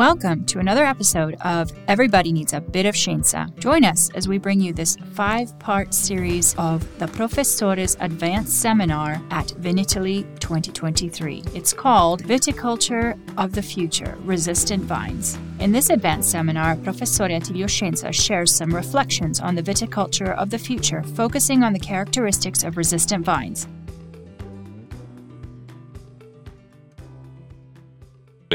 Welcome to another episode of Everybody Needs a Bit of Scienza. Join us as we bring you this five part series of the Professores Advanced Seminar at Vinitaly 2023. It's called Viticulture of the Future Resistant Vines. In this advanced seminar, Professore Attilio Scienza shares some reflections on the viticulture of the future, focusing on the characteristics of resistant vines.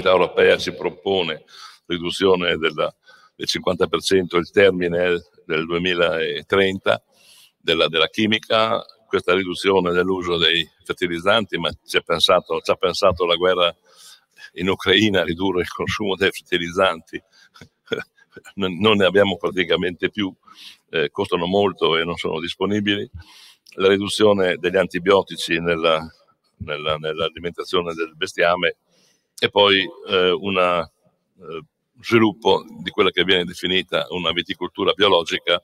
Europea ci propone riduzione del 50% il termine del 2030 della, della, chimica, questa riduzione dell'uso dei fertilizzanti, ma ci ha pensato, pensato la guerra in Ucraina a ridurre il consumo dei fertilizzanti. non ne abbiamo praticamente più, eh, costano molto e non sono disponibili. La riduzione degli antibiotici nella, nella, nell'alimentazione del bestiame e poi eh, un eh, sviluppo di quella che viene definita una viticoltura biologica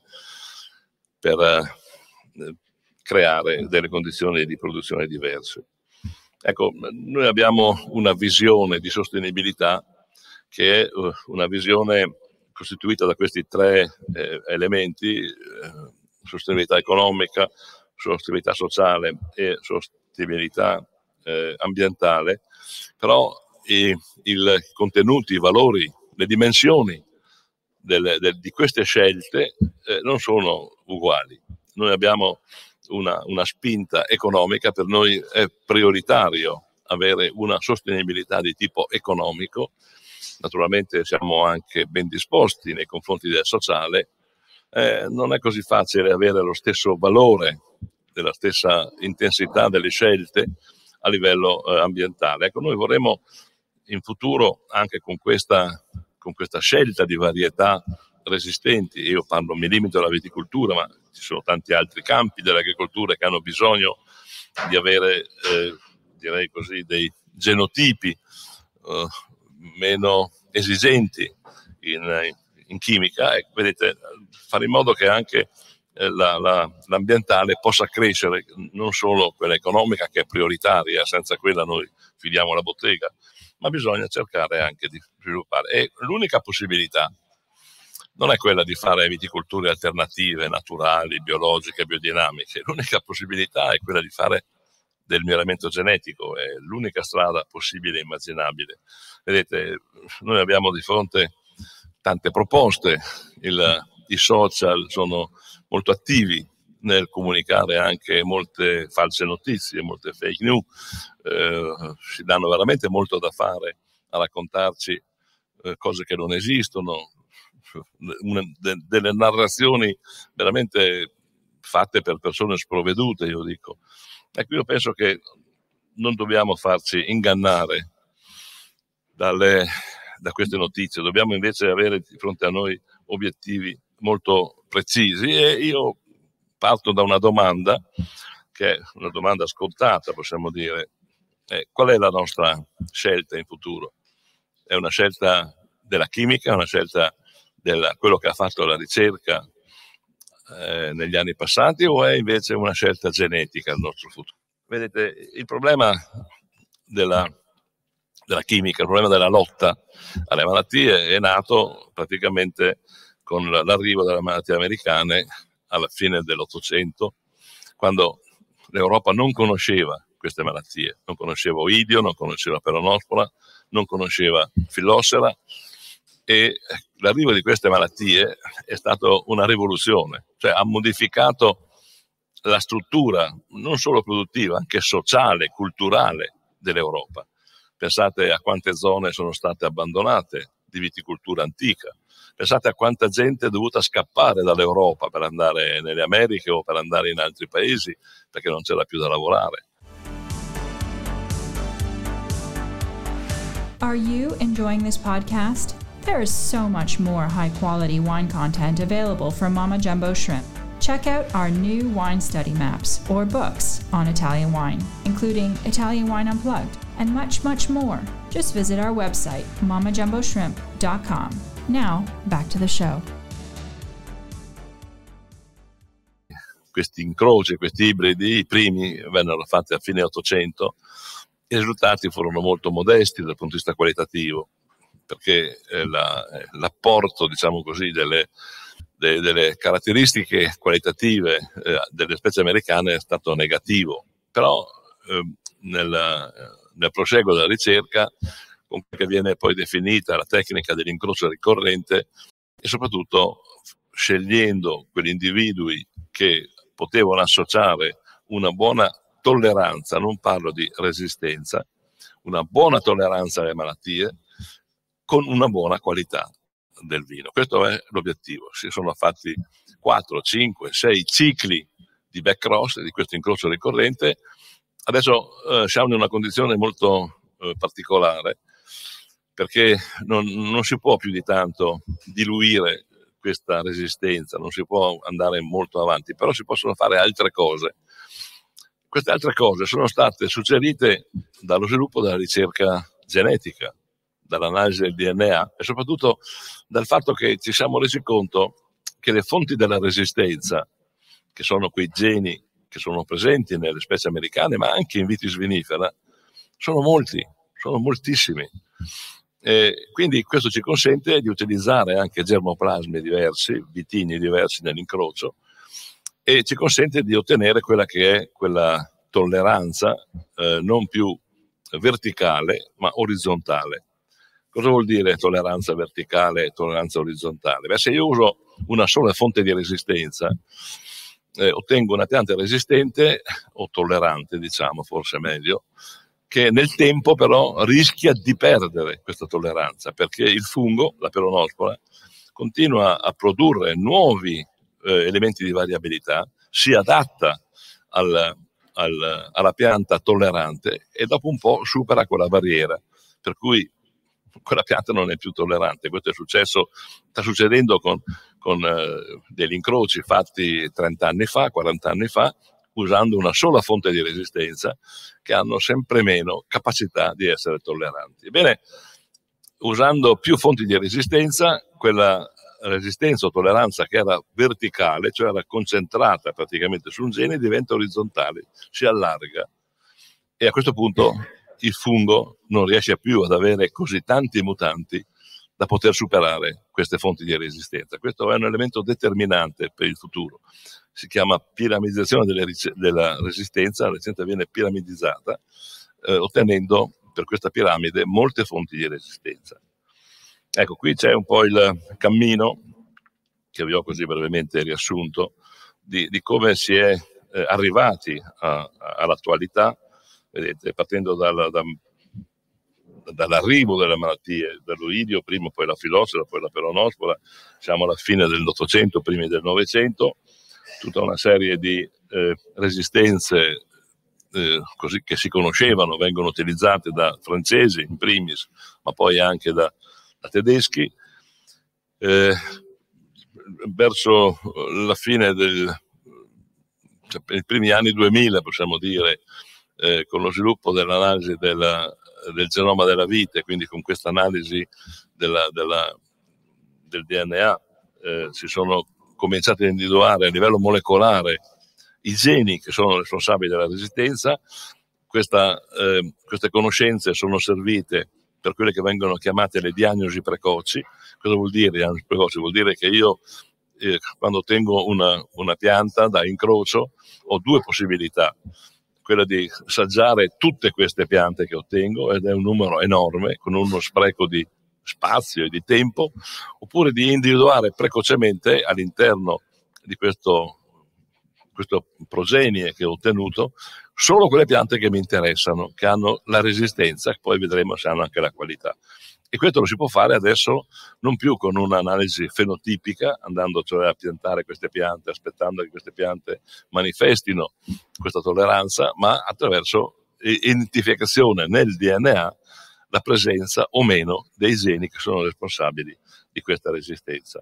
per eh, creare delle condizioni di produzione diverse. Ecco, noi abbiamo una visione di sostenibilità che è uh, una visione costituita da questi tre eh, elementi, eh, sostenibilità economica, sostenibilità sociale e sostenibilità eh, ambientale, però i, i contenuti, i valori, le dimensioni del, del, di queste scelte eh, non sono uguali. Noi abbiamo una, una spinta economica, per noi è prioritario avere una sostenibilità di tipo economico, naturalmente siamo anche ben disposti nei confronti del sociale, eh, non è così facile avere lo stesso valore, della stessa intensità delle scelte a livello eh, ambientale. Ecco, noi vorremmo in futuro anche con questa, con questa scelta di varietà resistenti, io parlo, mi limito alla viticoltura, ma ci sono tanti altri campi dell'agricoltura che hanno bisogno di avere, eh, direi così, dei genotipi eh, meno esigenti in, in chimica. E vedete, fare in modo che anche eh, la, la, l'ambientale possa crescere, non solo quella economica che è prioritaria, senza quella noi chiudiamo la bottega, ma bisogna cercare anche di sviluppare. E l'unica possibilità non è quella di fare viticolture alternative, naturali, biologiche, biodinamiche, l'unica possibilità è quella di fare del miglioramento genetico, è l'unica strada possibile e immaginabile. Vedete, noi abbiamo di fronte tante proposte, Il, i social sono molto attivi nel comunicare anche molte false notizie, molte fake news, eh, si danno veramente molto da fare a raccontarci eh, cose che non esistono, una, de, delle narrazioni veramente fatte per persone sprovvedute, io dico. Ecco, io penso che non dobbiamo farci ingannare dalle, da queste notizie, dobbiamo invece avere di fronte a noi obiettivi molto precisi e io parto da una domanda, che è una domanda scontata, possiamo dire. Eh, qual è la nostra scelta in futuro? È una scelta della chimica, una scelta di quello che ha fatto la ricerca eh, negli anni passati o è invece una scelta genetica il nostro futuro? Vedete, il problema della, della chimica, il problema della lotta alle malattie è nato praticamente con l'arrivo delle malattie americane alla fine dell'Ottocento, quando l'Europa non conosceva queste malattie, non conosceva Oidio, non conosceva Peronospora, non conosceva Fillossera e l'arrivo di queste malattie è stata una rivoluzione, cioè ha modificato la struttura non solo produttiva, anche sociale, culturale dell'Europa. Pensate a quante zone sono state abbandonate di viticoltura antica, Pensate a quanta gente è dovuta scappare dall'Europa per andare nelle Americhe o per andare in altri paesi perché non c'era più da lavorare. Are you enjoying this podcast? There is so much more high quality wine content available from Mama Jumbo Shrimp. Check out our new wine study maps or books on Italian wine, including Italian Wine Unplugged and much, much more. Just visit our website, mamajumboshrimp.com. Now, back to the show. Questi incroci, questi ibridi, i primi vennero fatti a fine 800 i risultati furono molto modesti dal punto di vista qualitativo, perché eh, la, eh, l'apporto, diciamo così, delle, de, delle caratteristiche qualitative eh, delle specie americane è stato negativo. Però ehm, nel, nel proseguo della ricerca, con che viene poi definita la tecnica dell'incrocio ricorrente, e soprattutto scegliendo quegli individui che potevano associare una buona tolleranza, non parlo di resistenza, una buona tolleranza alle malattie con una buona qualità del vino. Questo è l'obiettivo. Si sono fatti 4, 5, 6 cicli di backcross, di questo incrocio ricorrente. Adesso eh, siamo in una condizione molto eh, particolare perché non, non si può più di tanto diluire questa resistenza, non si può andare molto avanti, però si possono fare altre cose queste altre cose sono state suggerite dallo sviluppo della ricerca genetica, dall'analisi del DNA e soprattutto dal fatto che ci siamo resi conto che le fonti della resistenza, che sono quei geni che sono presenti nelle specie americane, ma anche in vitis vinifera, sono molti, sono moltissimi. E quindi questo ci consente di utilizzare anche germoplasmi diversi, vitini diversi nell'incrocio, e ci consente di ottenere quella che è quella tolleranza eh, non più verticale ma orizzontale. Cosa vuol dire tolleranza verticale e tolleranza orizzontale? Beh, se io uso una sola fonte di resistenza, eh, ottengo una pianta resistente o tollerante, diciamo forse meglio, che nel tempo però rischia di perdere questa tolleranza perché il fungo, la peronospora, continua a produrre nuovi eh, elementi di variabilità, si adatta al, al, alla pianta tollerante e dopo un po' supera quella barriera, per cui quella pianta non è più tollerante. Questo è successo, sta succedendo con, con eh, degli incroci fatti 30 anni fa, 40 anni fa, usando una sola fonte di resistenza, che hanno sempre meno capacità di essere tolleranti. Ebbene, usando più fonti di resistenza, quella resistenza o tolleranza che era verticale, cioè era concentrata praticamente su un gene, diventa orizzontale, si allarga e a questo punto il fungo non riesce più ad avere così tanti mutanti da poter superare queste fonti di resistenza. Questo è un elemento determinante per il futuro. Si chiama piramidizzazione della resistenza, la resistenza viene piramidizzata, eh, ottenendo per questa piramide molte fonti di resistenza. Ecco, qui c'è un po' il cammino che vi ho così brevemente riassunto di, di come si è eh, arrivati a, a, all'attualità, vedete, partendo dal, da, dall'arrivo delle malattie, dall'oidio, prima poi la filosofia, poi la peronospora, siamo alla fine dell'Ottocento, primi del Novecento, tutta una serie di eh, resistenze eh, così, che si conoscevano, vengono utilizzate da francesi in primis, ma poi anche da, da tedeschi. Eh, verso la fine del, cioè, i primi anni 2000, possiamo dire, eh, con lo sviluppo dell'analisi della, del genoma della vite, quindi con questa analisi della, della, del DNA, eh, si sono cominciati a individuare a livello molecolare i geni che sono responsabili della resistenza. Questa, eh, queste conoscenze sono servite per quelle che vengono chiamate le diagnosi precoci. Cosa vuol dire diagnosi precoci? Vuol dire che io eh, quando ottengo una, una pianta da incrocio ho due possibilità quella di assaggiare tutte queste piante che ottengo ed è un numero enorme con uno spreco di spazio e di tempo oppure di individuare precocemente all'interno di questo, questo progenie che ho ottenuto solo quelle piante che mi interessano, che hanno la resistenza, poi vedremo se hanno anche la qualità. E questo lo si può fare adesso non più con un'analisi fenotipica, andando cioè a piantare queste piante, aspettando che queste piante manifestino questa tolleranza, ma attraverso identificazione nel DNA la presenza o meno dei geni che sono responsabili di questa resistenza.